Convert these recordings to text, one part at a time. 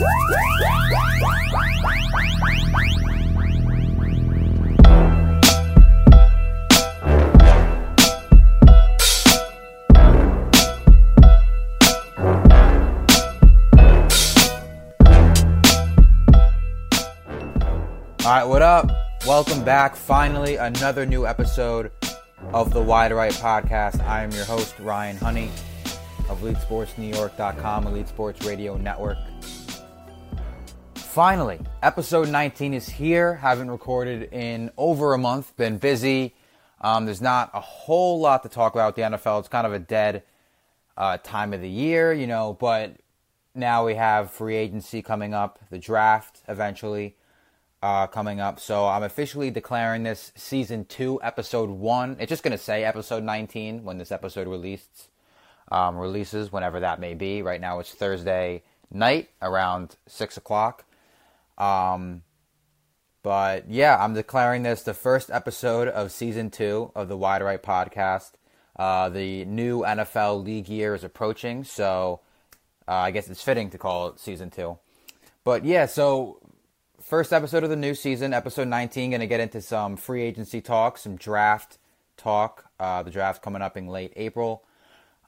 All right, what up? Welcome back. Finally, another new episode of the Wide Right podcast. I am your host, Ryan Honey of EliteSportsNewYork.com, Elite Sports Radio Network. Finally, episode 19 is here. Haven't recorded in over a month. Been busy. Um, there's not a whole lot to talk about the NFL. It's kind of a dead uh, time of the year, you know, but now we have free agency coming up, the draft eventually uh, coming up. So I'm officially declaring this season two, episode one. It's just going to say episode 19 when this episode released, um, releases, whenever that may be. Right now it's Thursday night around six o'clock. Um, but yeah, I'm declaring this the first episode of season two of the Wide Right podcast. Uh, the new NFL league year is approaching, so uh, I guess it's fitting to call it season two. But yeah, so first episode of the new season, episode 19, going to get into some free agency talk, some draft talk. Uh, the draft coming up in late April.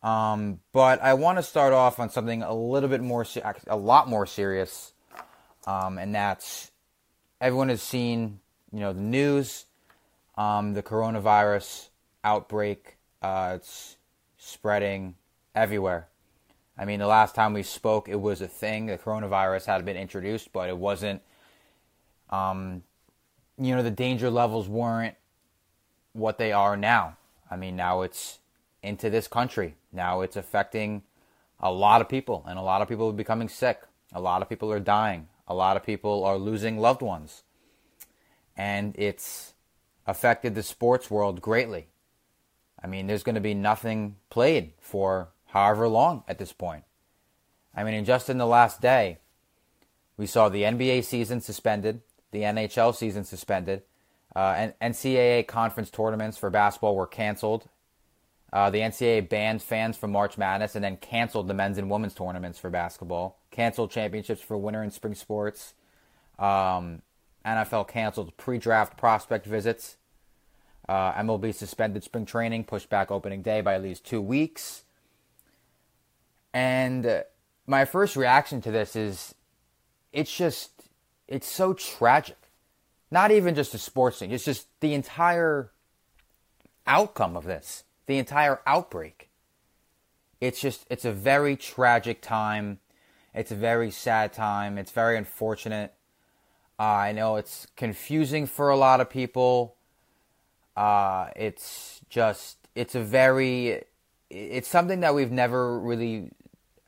Um, but I want to start off on something a little bit more, a lot more serious, um, and that's everyone has seen, you know, the news, um, the coronavirus outbreak. Uh, it's spreading everywhere. I mean, the last time we spoke, it was a thing. The coronavirus had been introduced, but it wasn't um, you know, the danger levels weren't what they are now. I mean, now it's into this country. Now it's affecting a lot of people, and a lot of people are becoming sick. A lot of people are dying. A lot of people are losing loved ones. And it's affected the sports world greatly. I mean, there's going to be nothing played for however long at this point. I mean, just in the last day, we saw the NBA season suspended, the NHL season suspended. Uh, and NCAA conference tournaments for basketball were canceled. Uh, the NCAA banned fans from March Madness and then canceled the men's and women's tournaments for basketball. Canceled championships for winter and spring sports. Um, NFL canceled pre-draft prospect visits. Uh, MLB suspended spring training, pushed back opening day by at least two weeks. And uh, my first reaction to this is, it's just it's so tragic. Not even just the sports thing, it's just the entire outcome of this, the entire outbreak. It's just, it's a very tragic time. It's a very sad time. It's very unfortunate. Uh, I know it's confusing for a lot of people. Uh, it's just, it's a very, it's something that we've never really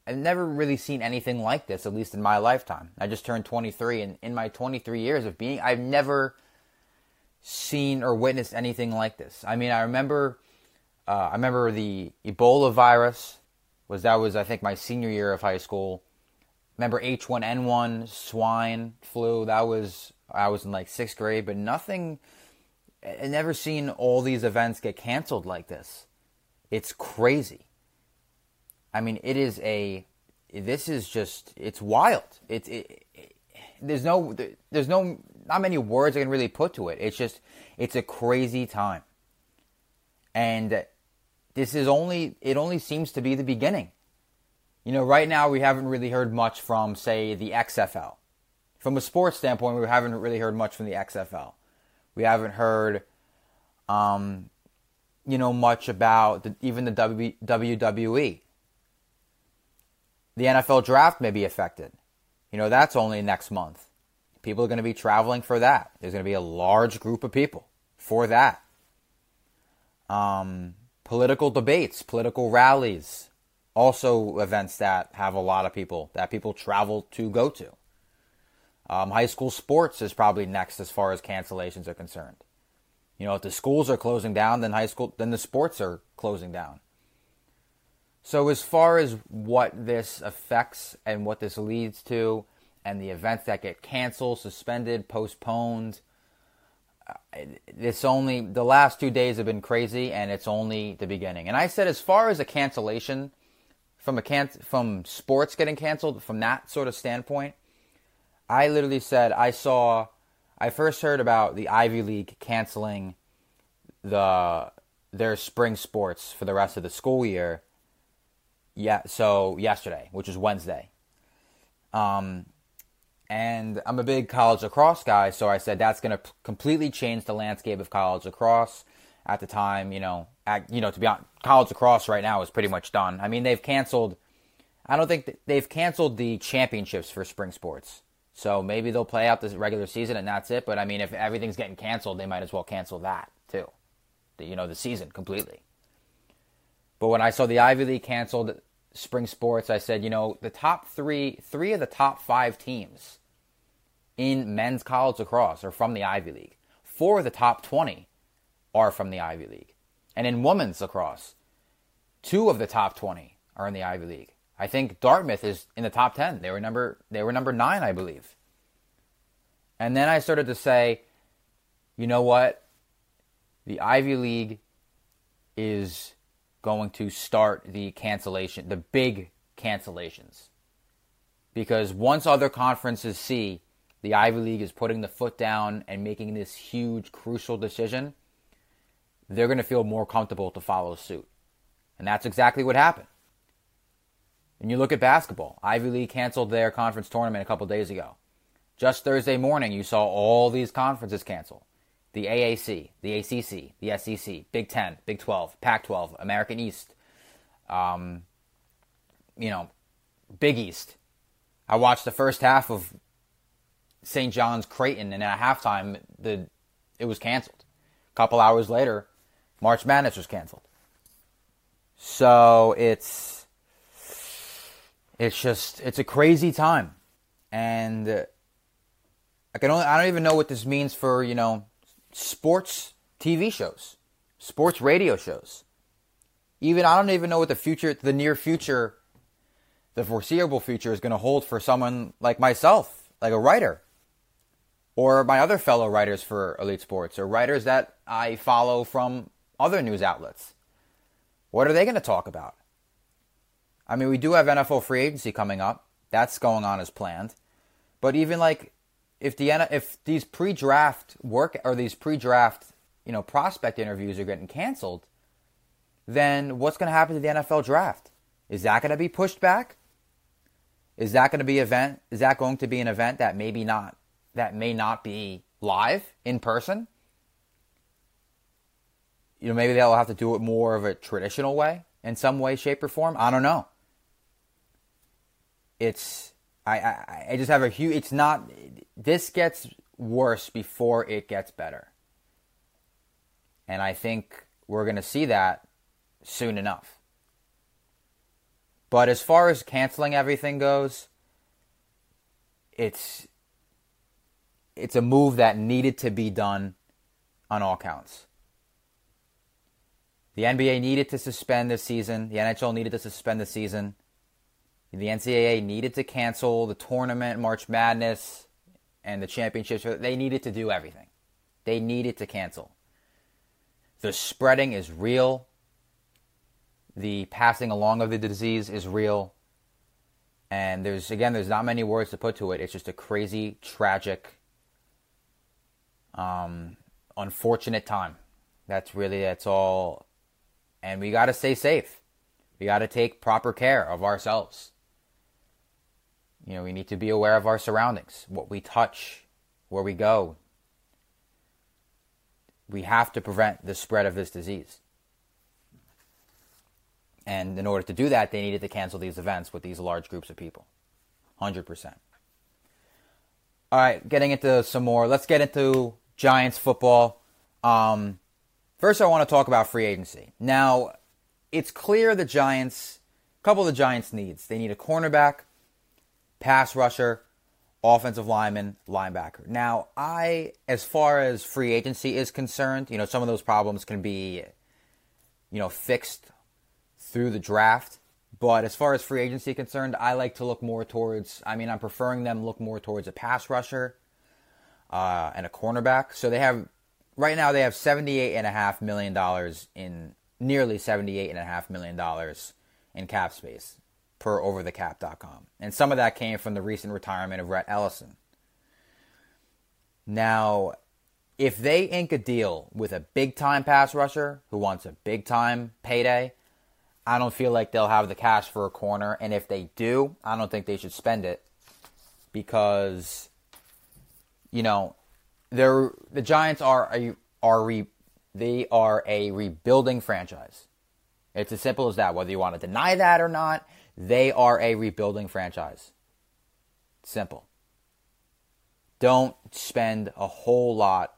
I've never really seen anything like this, at least in my lifetime. I just turned 23, and in my 23 years of being, I've never seen or witnessed anything like this. I mean, I remember, uh, I remember the Ebola virus was that was I think my senior year of high school. Remember H1N1, swine flu. That was I was in like sixth grade, but nothing. I never seen all these events get canceled like this. It's crazy. I mean, it is a. This is just. It's wild. It's. It, it, there's no. There's no. Not many words I can really put to it. It's just. It's a crazy time. And this is only. It only seems to be the beginning. You know, right now we haven't really heard much from, say, the XFL. From a sports standpoint, we haven't really heard much from the XFL. We haven't heard, um, you know, much about the, even the w, WWE the NFL draft may be affected. You know, that's only next month. People are going to be traveling for that. There's going to be a large group of people for that. Um, political debates, political rallies, also events that have a lot of people that people travel to go to. Um, high school sports is probably next as far as cancellations are concerned. You know, if the schools are closing down, then high school, then the sports are closing down. So as far as what this affects and what this leads to, and the events that get canceled, suspended, postponed, it's only the last two days have been crazy, and it's only the beginning. And I said, as far as a cancellation from a can from sports getting canceled, from that sort of standpoint, I literally said I saw. I first heard about the Ivy League canceling the their spring sports for the rest of the school year. Yeah, so yesterday, which was Wednesday. Um, and I'm a big college lacrosse guy, so I said that's going to p- completely change the landscape of college lacrosse. At the time, you know, at, you know, to be honest, college lacrosse right now is pretty much done. I mean, they've canceled. I don't think th- they've canceled the championships for spring sports. So maybe they'll play out this regular season and that's it. But I mean, if everything's getting canceled, they might as well cancel that too. The, you know, the season completely. But when I saw the Ivy League canceled spring sports, I said, you know, the top three, three of the top five teams in men's college lacrosse are from the Ivy League. Four of the top 20 are from the Ivy League. And in women's lacrosse, two of the top 20 are in the Ivy League. I think Dartmouth is in the top 10. They were number they were number 9, I believe. And then I started to say, you know what? The Ivy League is going to start the cancellation, the big cancellations. Because once other conferences see the Ivy League is putting the foot down and making this huge, crucial decision, they're going to feel more comfortable to follow suit. And that's exactly what happened. And you look at basketball. Ivy League canceled their conference tournament a couple days ago. Just Thursday morning, you saw all these conferences cancel the AAC, the ACC, the SEC, Big Ten, Big 12, Pac 12, American East, um, you know, Big East. I watched the first half of St. John's Creighton, and at halftime, the it was canceled. A couple hours later, March Madness was canceled. So it's it's just it's a crazy time, and uh, I can only I don't even know what this means for you know sports TV shows, sports radio shows. Even I don't even know what the future, the near future, the foreseeable future is going to hold for someone like myself, like a writer, or my other fellow writers for Elite Sports, or writers that I follow from other news outlets. What are they going to talk about? I mean, we do have NFL free agency coming up. That's going on as planned. But even like if the if these pre-draft work or these pre-draft you know prospect interviews are getting canceled, then what's going to happen to the NFL draft? Is that going to be pushed back? Is that going to be event? Is that going to be an event that maybe not that may not be live in person? You know, maybe they'll have to do it more of a traditional way in some way, shape, or form. I don't know. It's I, I, I just have a huge. It's not. This gets worse before it gets better, and I think we're going to see that soon enough. But as far as canceling everything goes, it's it's a move that needed to be done on all counts. The NBA needed to suspend the season. The NHL needed to suspend the season. The NCAA needed to cancel the tournament, March Madness, and the championships. They needed to do everything. They needed to cancel. The spreading is real. The passing along of the disease is real. And there's, again, there's not many words to put to it. It's just a crazy, tragic, um, unfortunate time. That's really, that's all. And we got to stay safe. We got to take proper care of ourselves. You know, we need to be aware of our surroundings, what we touch, where we go. We have to prevent the spread of this disease. And in order to do that, they needed to cancel these events with these large groups of people. 100%. All right, getting into some more. Let's get into Giants football. Um, First, I want to talk about free agency. Now, it's clear the Giants, a couple of the Giants' needs. They need a cornerback, pass rusher, offensive lineman, linebacker. Now, I, as far as free agency is concerned, you know, some of those problems can be, you know, fixed through the draft. But as far as free agency concerned, I like to look more towards, I mean, I'm preferring them look more towards a pass rusher uh, and a cornerback. So they have right now they have seventy-eight and a half million dollars in nearly seventy-eight and a half million dollars in cap space per overthecap.com. And some of that came from the recent retirement of Rhett Ellison. Now, if they ink a deal with a big time pass rusher who wants a big time payday, I don't feel like they'll have the cash for a corner. And if they do, I don't think they should spend it because, you know, they're the Giants are a, are re, they are a rebuilding franchise. It's as simple as that. Whether you want to deny that or not, they are a rebuilding franchise. Simple. Don't spend a whole lot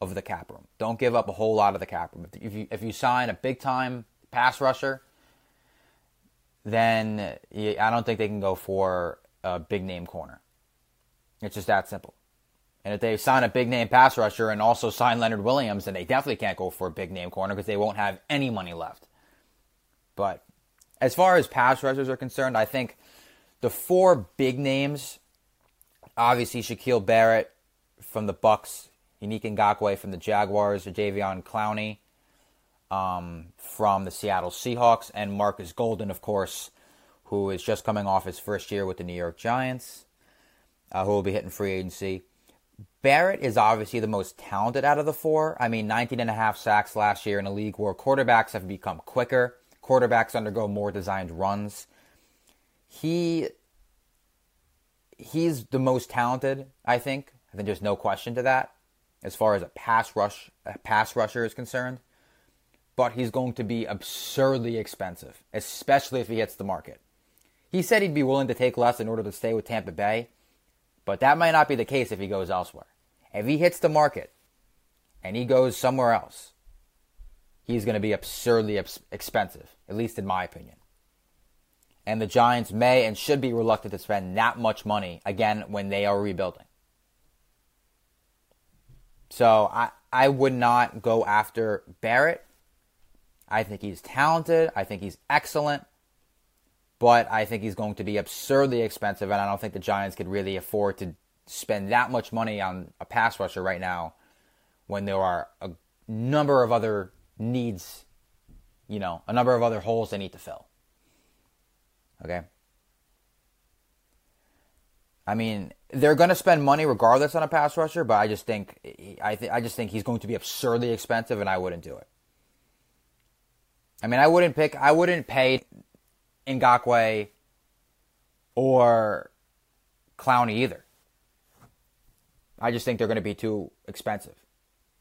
of the cap room. Don't give up a whole lot of the cap room. If you if you sign a big time pass rusher, then I don't think they can go for a big name corner. It's just that simple. And if they sign a big name pass rusher and also sign Leonard Williams, then they definitely can't go for a big name corner because they won't have any money left. But as far as pass rushers are concerned, I think the four big names, obviously Shaquille Barrett from the Bucks, Yannick Ngakoue from the Jaguars, Jadeveon Clowney um, from the Seattle Seahawks, and Marcus Golden, of course, who is just coming off his first year with the New York Giants, uh, who will be hitting free agency. Barrett is obviously the most talented out of the four. I mean, 19 and a half sacks last year in a league where quarterbacks have become quicker, quarterbacks undergo more designed runs. He he's the most talented, I think. I think there's no question to that as far as a pass rush a pass rusher is concerned. But he's going to be absurdly expensive, especially if he hits the market. He said he'd be willing to take less in order to stay with Tampa Bay, but that might not be the case if he goes elsewhere. If he hits the market and he goes somewhere else, he's going to be absurdly expensive, at least in my opinion. And the Giants may and should be reluctant to spend that much money again when they are rebuilding. So I, I would not go after Barrett. I think he's talented. I think he's excellent. But I think he's going to be absurdly expensive, and I don't think the Giants could really afford to spend that much money on a pass rusher right now when there are a number of other needs, you know, a number of other holes they need to fill. Okay? I mean, they're going to spend money regardless on a pass rusher, but I just think I th- I just think he's going to be absurdly expensive and I wouldn't do it. I mean, I wouldn't pick I wouldn't pay Ngakoue or Clowney either. I just think they're going to be too expensive.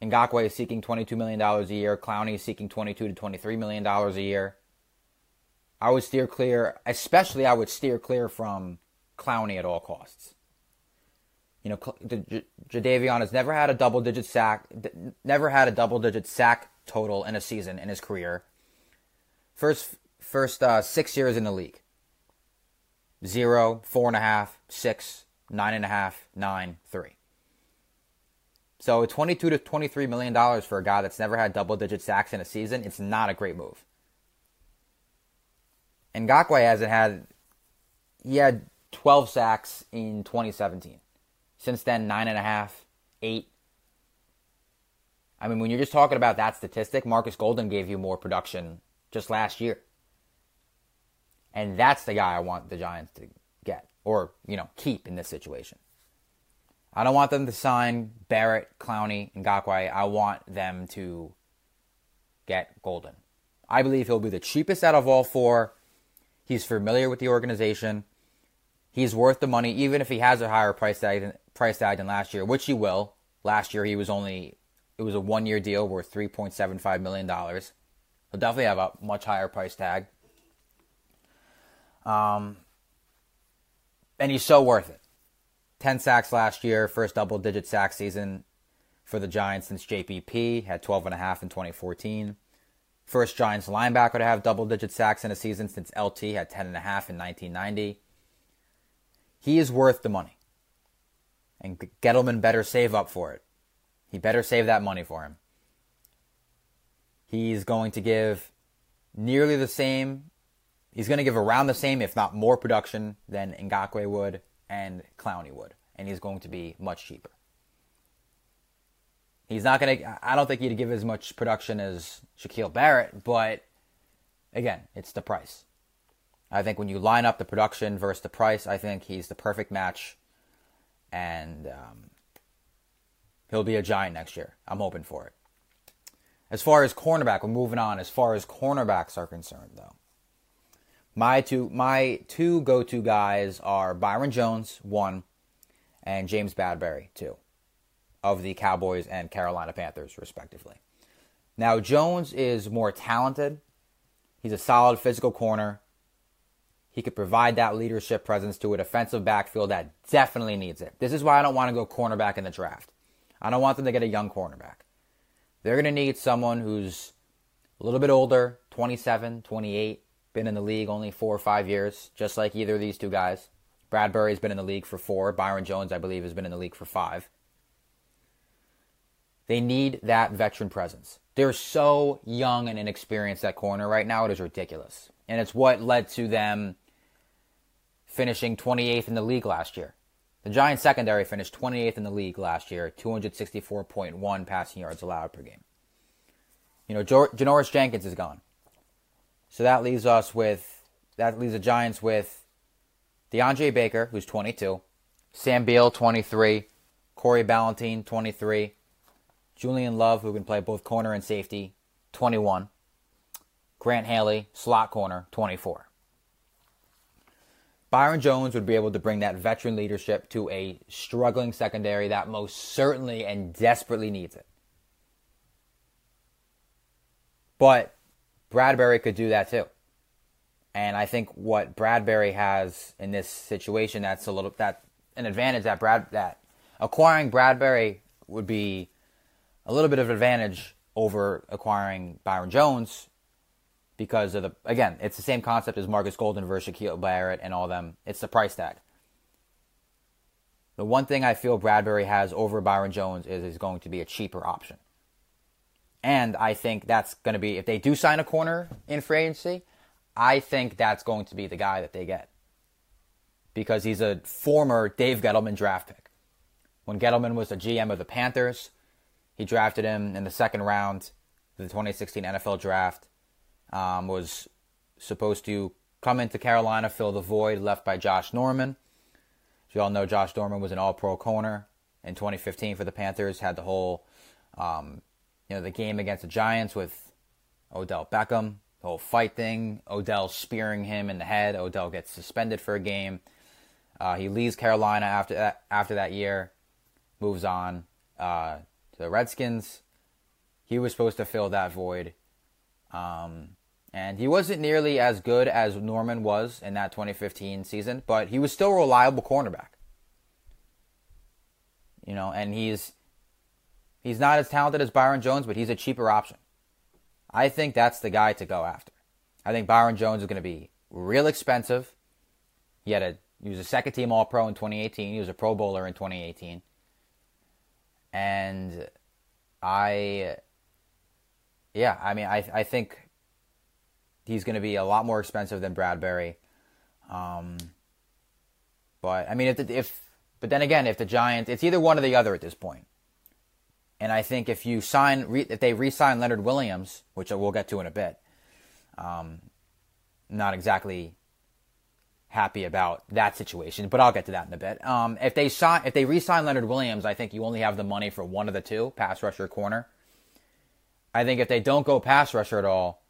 Ngakoue is seeking $22 million a year. Clowney is seeking 22 to $23 million a year. I would steer clear, especially I would steer clear from Clowney at all costs. You know, Jadeveon has never had a double digit sack, never had a double digit sack total in a season in his career. First, first uh, six years in the league. Zero, four and a half, six, nine and a half, nine, three. So 22 to 23 million dollars for a guy that's never had double digit sacks in a season, it's not a great move. And Ngakoue hasn't had he had 12 sacks in 2017. Since then, nine and a half, eight. I mean, when you're just talking about that statistic, Marcus Golden gave you more production just last year. And that's the guy I want the Giants to get or, you know, keep in this situation. I don't want them to sign Barrett, Clowney, and Ngakoue. I want them to get Golden. I believe he'll be the cheapest out of all four. He's familiar with the organization. He's worth the money, even if he has a higher price tag, price tag than last year, which he will. Last year he was only it was a one year deal worth three point seven five million dollars. He'll definitely have a much higher price tag. Um, and he's so worth it. 10 sacks last year, first double digit sack season for the Giants since JPP, had 12 and a half in 2014. First Giants linebacker to have double digit sacks in a season since LT had 10 and a half in 1990. He is worth the money. And Gettleman better save up for it. He better save that money for him. He's going to give nearly the same. He's going to give around the same, if not more, production than Ngakoue would and Clowney would. And he's going to be much cheaper. He's not going to, I don't think he'd give as much production as Shaquille Barrett, but again, it's the price. I think when you line up the production versus the price, I think he's the perfect match. And um, he'll be a giant next year. I'm hoping for it. As far as cornerback, we're moving on. As far as cornerbacks are concerned, though, my two my two go to guys are Byron Jones, one, and James Bradberry, two, of the Cowboys and Carolina Panthers, respectively. Now Jones is more talented. He's a solid physical corner. He could provide that leadership presence to a defensive backfield that definitely needs it. This is why I don't want to go cornerback in the draft. I don't want them to get a young cornerback. They're going to need someone who's a little bit older, 27, 28, been in the league only four or five years, just like either of these two guys. Bradberry's been in the league for four. Byron Jones, I believe, has been in the league for five. They need that veteran presence. They're so young and inexperienced at corner right now, it is ridiculous. And it's what led to them finishing 28th in the league last year. The Giants secondary finished 28th in the league last year, 264.1 passing yards allowed per game. You know, Janoris Jenkins is gone. So that leaves us with that leaves the Giants with DeAndre Baker, who's 22, Sam Beal, 23, Corey Ballentine, 23, Julian Love, who can play both corner and safety, 21, Grant Haley, slot corner, 24. Byron Jones would be able to bring that veteran leadership to a struggling secondary that most certainly and desperately needs it. But Bradberry could do that too. And I think what Bradberry has in this situation that's a little that an advantage that Brad that acquiring Bradberry would be a little bit of an advantage over acquiring Byron Jones because of the again, it's the same concept as Marcus Golden versus Shaquille Barrett and all them. It's the price tag. The one thing I feel Bradberry has over Byron Jones is is going to be a cheaper option. And I think that's going to be if they do sign a corner in free agency, I think that's going to be the guy that they get. Because he's a former Dave Gettleman draft pick. When Gettleman was the GM of the Panthers, he drafted him in the second round of the 2016 NFL draft um, was supposed to come into Carolina, fill the void left by Josh Norman. As you all know, Josh Norman was an All Pro corner in 2015 for the Panthers. Had the whole, um, you know, the game against the Giants with Odell Beckham, the whole fight thing. Odell spearing him in the head. Odell gets suspended for a game. Uh, he leaves Carolina after that. After that year, moves on uh, to the Redskins. He was supposed to fill that void. Um, and he wasn't nearly as good as Norman was in that 2015 season, but he was still a reliable cornerback. You know, and he's he's not as talented as Byron Jones, but he's a cheaper option. I think that's the guy to go after. I think Byron Jones is going to be real expensive. He had a he was a second team All Pro in 2018. He was a Pro Bowler in 2018, and I, yeah, I mean, I I think he's going to be a lot more expensive than Bradberry. Um, but I mean, if, the, if but then again, if the Giants, it's either one or the other at this point. And I think if you sign, if they re-sign Leonard Williams, which we'll get to in a bit, um, not exactly happy about that situation, but I'll get to that in a bit. Um, if they sign, if they re-sign Leonard Williams, I think you only have the money for one of the two, pass rusher, corner. I think if they don't go pass rusher at all,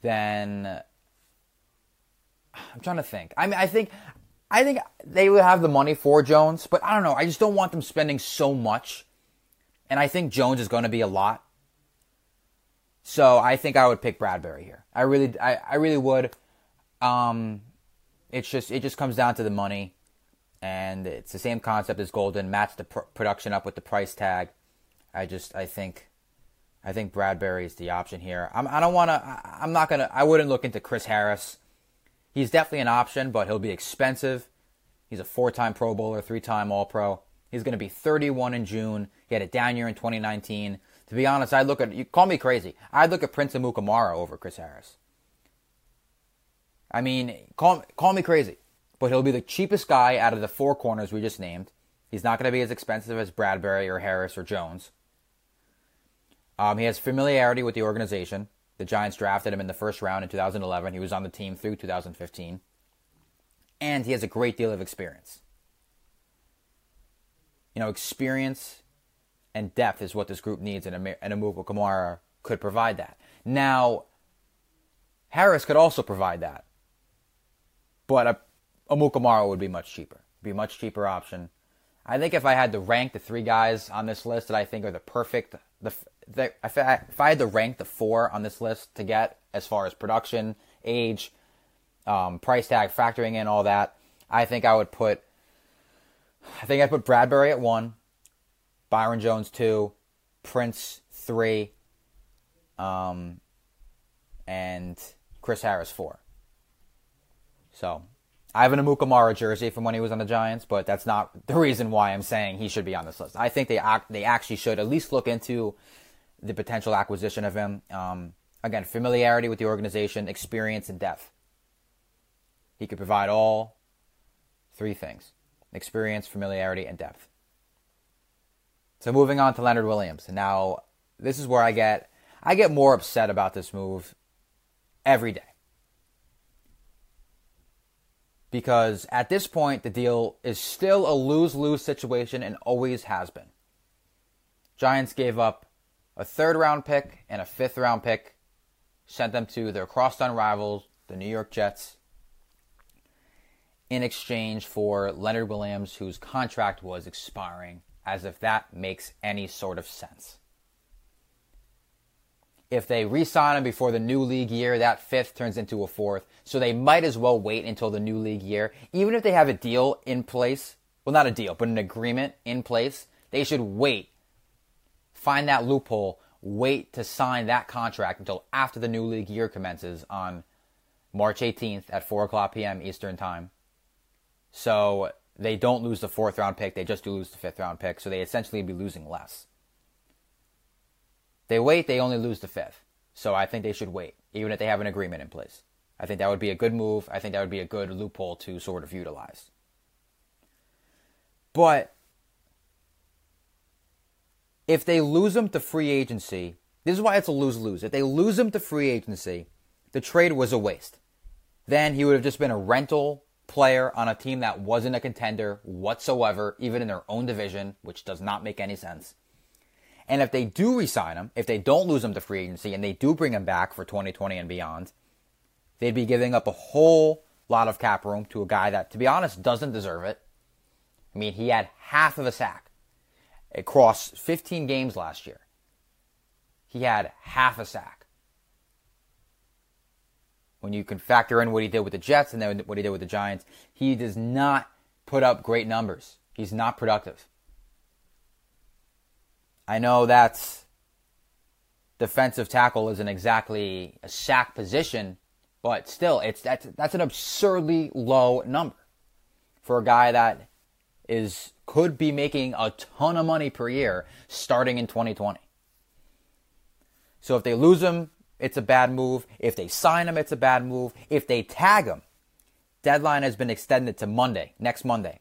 then I'm trying to think. I mean, I think I think they would have the money for Jones, but I don't know. I just don't want them spending so much. And I think Jones is going to be a lot. So I think I would pick Bradberry here. I really, I, I really would. Um, it's just, it just comes down to the money, and it's the same concept as Golden. Match the pr- production up with the price tag. I just I think I think Bradberry is the option here. I'm, I don't want to. I'm not gonna. I wouldn't look into Chris Harris. He's definitely an option, but he'll be expensive. He's a four-time Pro Bowler, three-time All-Pro. He's going to be 31 in June. He had a down year in 2019. To be honest, I look at you. Call me crazy. I'd look at Prince Amukamara over Chris Harris. I mean, call call me crazy, but he'll be the cheapest guy out of the four corners we just named. He's not going to be as expensive as Bradberry or Harris or Jones. Um, he has familiarity with the organization. The Giants drafted him in the first round in 2011. He was on the team through 2015. And he has a great deal of experience. You know, experience and depth is what this group needs, and, Amuka Kamara could provide that. Now, Harris could also provide that. But Amukamara would be much cheaper. Be a much cheaper option. I think if I had to rank the three guys on this list that I think are the perfect, the, the if, I, if I had to rank the four on this list to get as far as production, age, um, price tag, factoring in all that, I think I would put, I think I'd put Bradberry at one, Byron Jones two, Prince three, um, and Chris Harris four. So I have an Amukamara jersey from when he was on the Giants, but that's not the reason why I'm saying he should be on this list. I think they they actually should at least look into the potential acquisition of him. Um, again, familiarity with the organization, experience, and depth. He could provide all three things: experience, familiarity, and depth. So moving on to Leonard Williams. Now, this is where I get I get more upset about this move every day because at this point, the deal is still a lose lose situation and always has been. Giants gave up a third round pick and a fifth round pick, sent them to their crosstown rivals, the New York Jets, in exchange for Leonard Williams, whose contract was expiring, as if that makes any sort of sense if they re-sign him before the new league year, that fifth turns into a fourth. So they might as well wait until the new league year. Even if they have a deal in place, well, not a deal, but an agreement in place, they should wait. Find that loophole. Wait to sign that contract until after the new league year commences on March 18th at 4 o'clock p.m. Eastern Time. So they don't lose the fourth round pick, they just do lose the fifth round pick. So they essentially be losing less. They wait, they only lose the fifth. So I think they should wait, even if they have an agreement in place. I think that would be a good move. I think that would be a good loophole to sort of utilize. But if they lose him to free agency, this is why it's a lose lose. If they lose him to free agency, the trade was a waste. Then he would have just been a rental player on a team that wasn't a contender whatsoever, even in their own division, which does not make any sense. And if they do resign him, if they don't lose him to free agency and they do bring him back for 2020 and beyond, they'd be giving up a whole lot of cap room to a guy that, to be honest, doesn't deserve it. I mean, he had half of a sack across 15 games last year. He had half a sack. When you can factor in what he did with the Jets and then what he did with the Giants, he does not put up great numbers. He's not productive. I know that's defensive tackle isn't exactly a sack position, but still, it's that's that's an absurdly low number for a guy that is could be making a ton of money per year starting in 2020. So if they lose him, it's a bad move. If they sign him, it's a bad move. If they tag him, deadline has been extended to Monday, next Monday.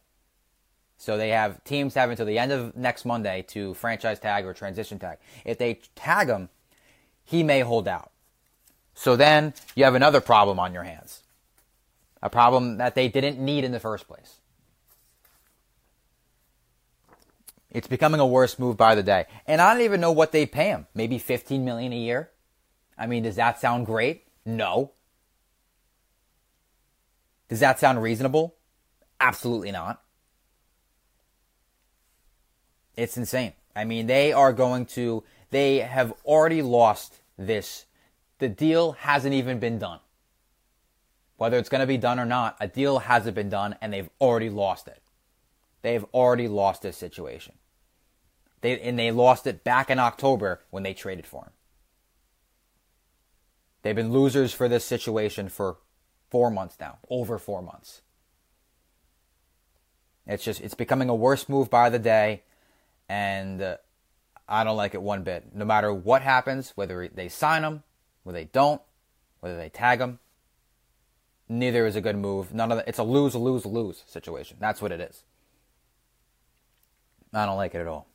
So they have teams have until the end of next Monday to franchise tag or transition tag. If they tag him, he may hold out. So then you have another problem on your hands. A problem that they didn't need in the first place. It's becoming a worse move by the day. And I don't even know what they pay him. Maybe 15 million a year? I mean, does that sound great? No. Does that sound reasonable? Absolutely not. It's insane. I mean, they are going to, they have already lost this. The deal hasn't even been done. Whether it's going to be done or not, a deal hasn't been done and they've already lost it. They've already lost this situation. They and they lost it back in October when they traded for him. They've been losers for this situation for four months now, over four months. It's just it's becoming a worse move by the day, and uh, I don't like it one bit. No matter what happens, whether they sign him, whether they don't, whether they tag him, neither is a good move. None of the, it's a lose lose lose situation. That's what it is. I don't like it at all.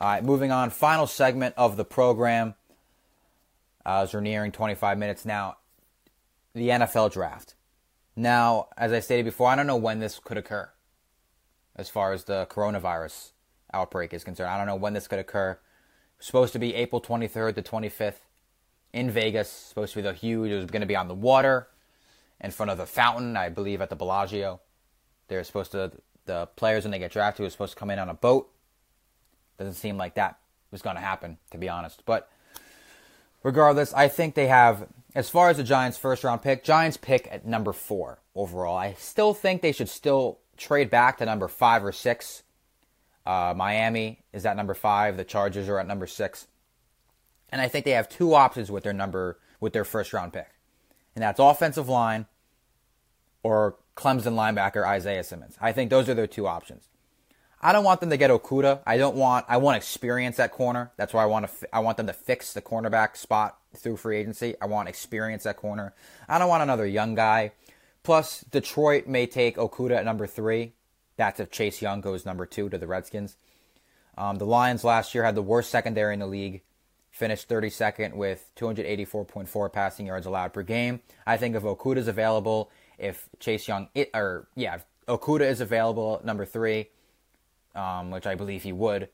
All right, moving on. Final segment of the program. Uh, as we're nearing 25 minutes now, the NFL draft. Now, as I stated before, I don't know when this could occur as far as the coronavirus outbreak is concerned. I don't know when this could occur. Supposed to be April 23rd to 25th in Vegas. Supposed to be the huge. It was going to be on the water in front of the fountain, I believe, at the Bellagio. They're supposed to, the players when they get drafted, are supposed to come in on a boat. Doesn't seem like that was going to happen, to be honest. But regardless, I think they have, as far as the Giants' first round pick, Giants pick at number four overall. I still think they should still trade back to number five or six. Uh, Miami is at number five. The Chargers are at number six. And I think they have two options with their number with their first round pick. And that's offensive line or Clemson linebacker Isaiah Simmons. I think those are their two options. I don't want them to get Okudah. I don't want. I want experience at corner. That's why I want to. I want them to fix the cornerback spot through free agency. I want experience at corner. I don't want another young guy. Plus, Detroit may take Okudah at number three. That's if Chase Young goes number two to the Redskins. Um, the Lions last year had the worst secondary in the league, finished 32nd with 284.4 passing yards allowed per game. I think if is available, if Chase Young, it, or yeah, if Okudah is available at number three, um, which I believe he would,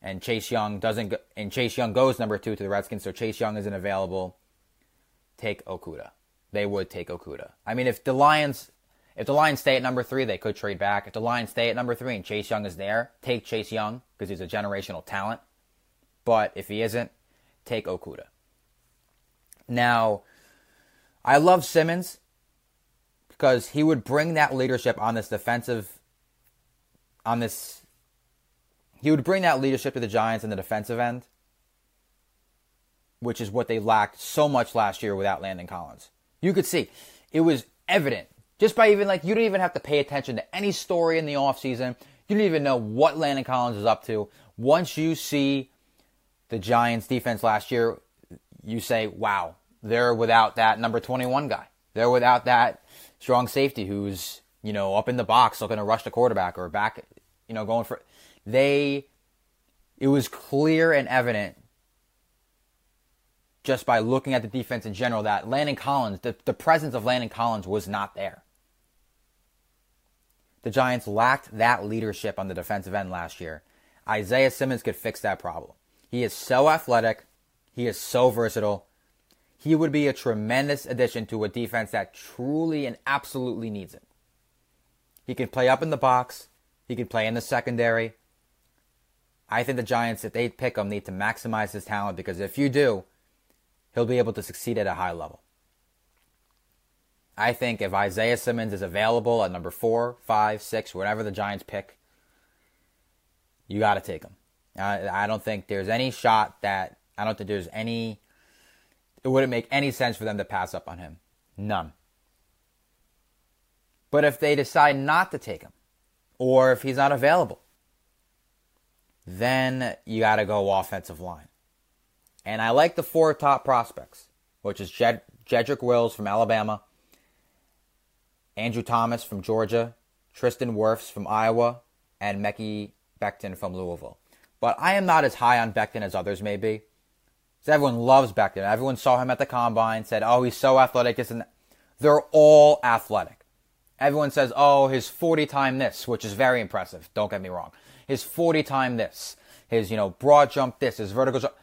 and Chase Young doesn't, go, and Chase Young goes number two to the Redskins, so Chase Young isn't available. Take Okudah. They would take Okudah. I mean, if the Lions, if the Lions stay at number three, they could trade back. If the Lions stay at number three and Chase Young is there, take Chase Young because he's a generational talent. But if he isn't, take Okudah. Now, I love Simmons because he would bring that leadership on this defensive, on this he would bring that leadership to the Giants in the defensive end, which is what they lacked so much last year without Landon Collins. You could see it was evident just by even like you don't even have to pay attention to any story in the offseason. You didn't even know what Landon Collins is up to. Once you see the Giants defense last year, you say, wow, they're without that number 21 guy. They're without that strong safety who's, you know, up in the box looking to rush the quarterback or back, you know, going for they it was clear and evident just by looking at the defense in general that Landon Collins, the, the presence of Landon Collins was not there. The Giants lacked that leadership on the defensive end last year. Isaiah Simmons could fix that problem. He is so athletic, he is so versatile. He would be a tremendous addition to a defense that truly and absolutely needs it. He can play up in the box, he can play in the secondary, I think the Giants, if they pick him, need to maximize his talent because if you do, he'll be able to succeed at a high level. I think if Isaiah Simmons is available at number four, five, six, whatever the Giants pick, you got to take him. I, I don't think there's any shot that I don't think there's any. It wouldn't make any sense for them to pass up on him. None. But if they decide not to take him, or if he's not available, then you got to go offensive line. And I like the four top prospects, which is Jed- Jedrick Wills from Alabama, Andrew Thomas from Georgia, Tristan Wirfs from Iowa, and Mekhi Becton from Louisville. But I am not as high on Becton as others may be. Everyone loves Becton. Everyone saw him at the combine, said, oh, he's so athletic. Isn't They're all athletic. Everyone says, oh, his 40 time this, which is very impressive. Don't get me wrong his 40 time this, his, you know, broad jump this, his vertical jump.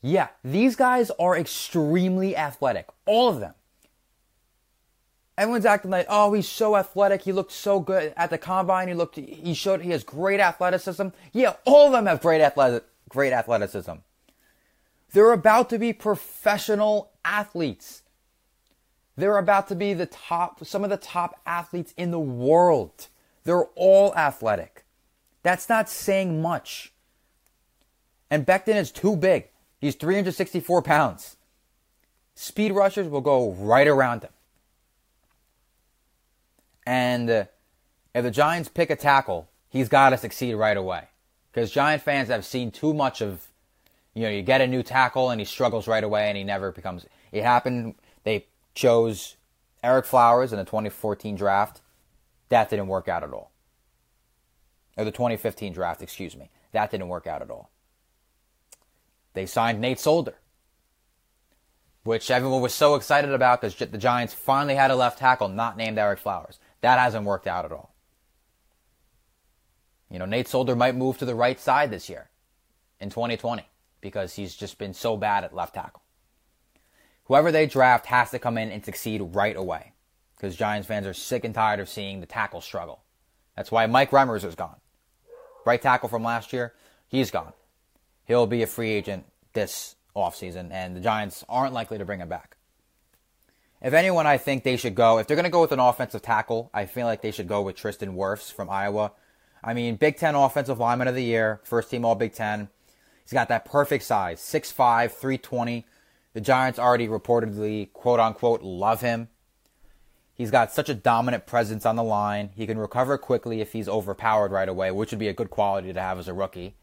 Yeah, these guys are extremely athletic. All of them. Everyone's acting like, oh, he's so athletic. He looked so good at the combine. He looked, he showed he has great athleticism. Yeah, all of them have great athletic, great athleticism. They're about to be professional athletes. They're about to be the top, some of the top athletes in the world. They're all athletic. That's not saying much. And Becton is too big. He's 364 pounds. Speed rushers will go right around him. And uh, if the Giants pick a tackle, he's got to succeed right away. Because Giant fans have seen too much of, you know, you get a new tackle and he struggles right away and he never becomes. It happened. They chose Ereck Flowers in the 2014 draft. That didn't work out at all. Or the 2015 draft, excuse me. That didn't work out at all. They signed Nate Solder, which everyone was so excited about because the Giants finally had a left tackle not named Ereck Flowers. That hasn't worked out at all. You know, Nate Solder might move to the right side this year in 2020 because he's just been so bad at left tackle. Whoever they draft has to come in and succeed right away because Giants fans are sick and tired of seeing the tackle struggle. That's why Mike Remmers is gone. Right tackle from last year, he's gone. He'll be a free agent this offseason, and the Giants aren't likely to bring him back. If anyone, I think they should go, if they're going to go with an offensive tackle, I feel like they should go with Tristan Wirfs from Iowa. I mean, Big Ten Offensive Lineman of the Year, first team All Big Ten. He's got that perfect size, 6'5, 320. The Giants already reportedly, quote unquote, love him. He's got such a dominant presence on the line. He can recover quickly if he's overpowered right away, which would be a good quality to have as a rookie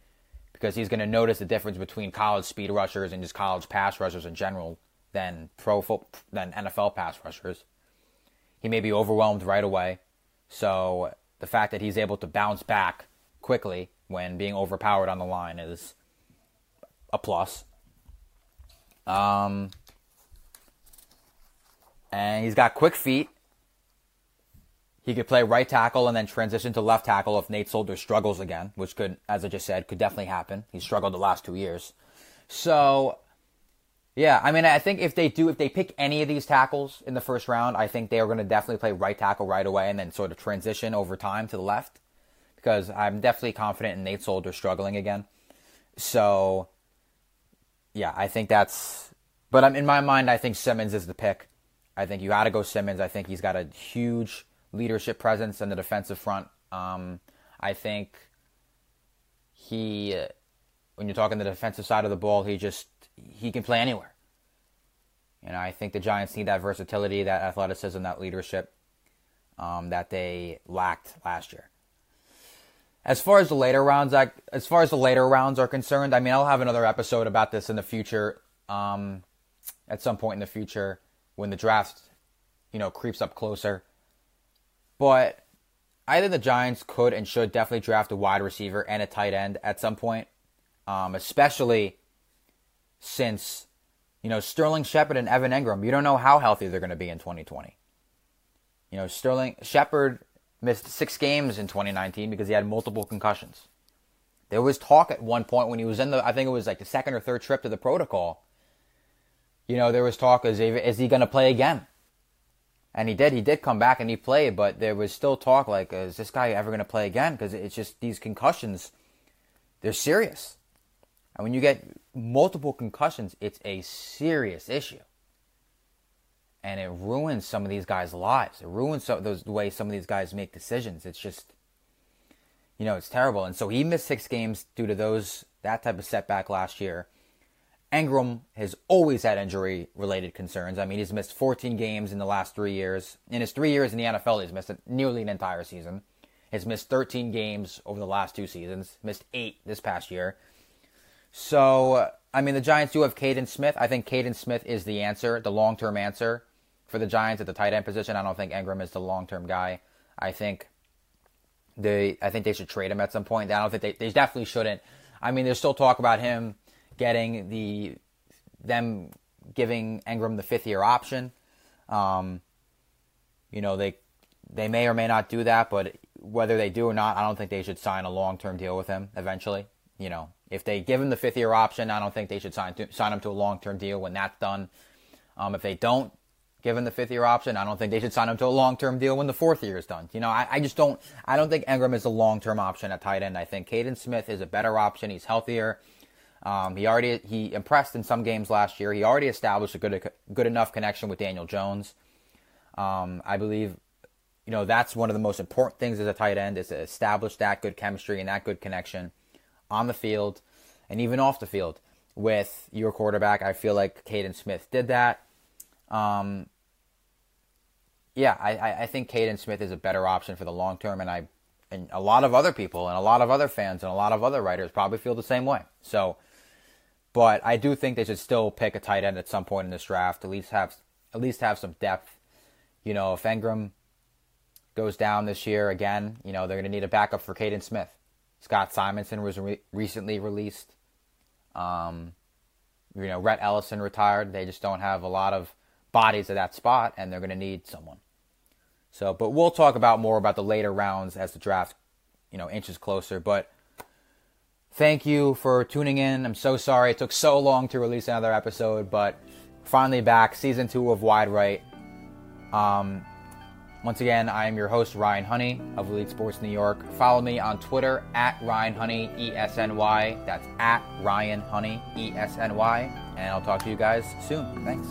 because he's going to notice the difference between college speed rushers and just college pass rushers in general than pro than NFL pass rushers. He may be overwhelmed right away. So the fact that he's able to bounce back quickly when being overpowered on the line is a plus. Um, and he's got quick feet. He could play right tackle and then transition to left tackle if Nate Solder struggles again, which could, as I just said, could definitely happen. He struggled the last two years. So, yeah, I mean, I think if they do, if they pick any of these tackles in the first round, I think they are going to definitely play right tackle right away and then sort of transition over time to the left because I'm definitely confident in Nate Solder struggling again. So, yeah, I think that's. But I'm in my mind, I think Simmons is the pick. I think you got to go Simmons. I think he's got a huge leadership presence in the defensive front. Um, I think he, when you're talking the defensive side of the ball, he just he can play anywhere. Know, I think the Giants need that versatility, that athleticism, that leadership um, that they lacked last year. As far as the later rounds, as far as the later rounds are concerned, I mean, I'll have another episode about this in the future, um, at some point in the future when the draft, you know, creeps up closer. But I think the Giants could and should definitely draft a wide receiver and a tight end at some point, um, especially since you know Sterling Shepard and Evan Engram. You don't know how healthy they're going to be in 2020. You know, Sterling Shepard missed six games in 2019 because he had multiple concussions. There was talk at one point when he was in the, I think it was like the second or third trip to the protocol. You know, there was talk, is he, is he going to play again? And he did. He did come back and he played, but there was still talk like, is this guy ever going to play again? Because it's just these concussions, they're serious. And when you get multiple concussions, it's a serious issue. And it ruins some of these guys' lives. It ruins some, those, the way some of these guys make decisions. It's just, you know, it's terrible. And so he missed six games due to those that type of setback last year. Engram has always had injury related concerns. I mean, he's missed 14 games in the last three years. In his three years in the NFL, he's missed nearly an entire season. He's missed 13 games over the last two seasons, missed eight this past year. So, I mean, the Giants do have Kaden Smith. I think Kaden Smith is the answer, the long term answer for the Giants at the tight end position. I don't think Engram is the long term guy. I think they, I think they should trade him at some point. I don't think they, they definitely shouldn't. I mean, there's still talk about him getting the them giving Engram the fifth year option. Um, you know, they they may or may not do that, but whether they do or not, I don't think they should sign a long term deal with him eventually. You know, if they give him the fifth year option, I don't think they should sign to, sign him to a long term deal when that's done. Um, if they don't give him the fifth year option, I don't think they should sign him to a long term deal when the fourth year is done. You know, I, I just don't I don't think Engram is a long term option at tight end. I think Kaden Smith is a better option. He's healthier. Um, he already he impressed in some games last year. He already established a good good enough connection with Daniel Jones. Um, I believe, you know, that's one of the most important things as a tight end is to establish that good chemistry and that good connection on the field. and even off the field with your quarterback. I feel like Kaden Smith did that. Um, yeah, I, I think Kaden Smith is a better option for the long term, and I and a lot of other people and a lot of other fans and a lot of other writers probably feel the same way. So, but I do think they should still pick a tight end at some point in this draft. At least have at least have some depth. You know, if Engram goes down this year again, you know they're going to need a backup for Kaden Smith. Scott Simonson was re- recently released. Um, you know, Rhett Ellison retired. They just don't have a lot of bodies at that spot, and they're going to need someone. So, but we'll talk about more about the later rounds as the draft, you know, inches closer. But thank you for tuning in. I'm so sorry it took so long to release another episode, but finally back, season two of Wide Right. Um, once again, I am your host, Ryan Honey of Elite Sports New York. Follow me on Twitter at Ryan Honey, E S N Y. That's at Ryan Honey, E S N Y. And I'll talk to you guys soon. Thanks.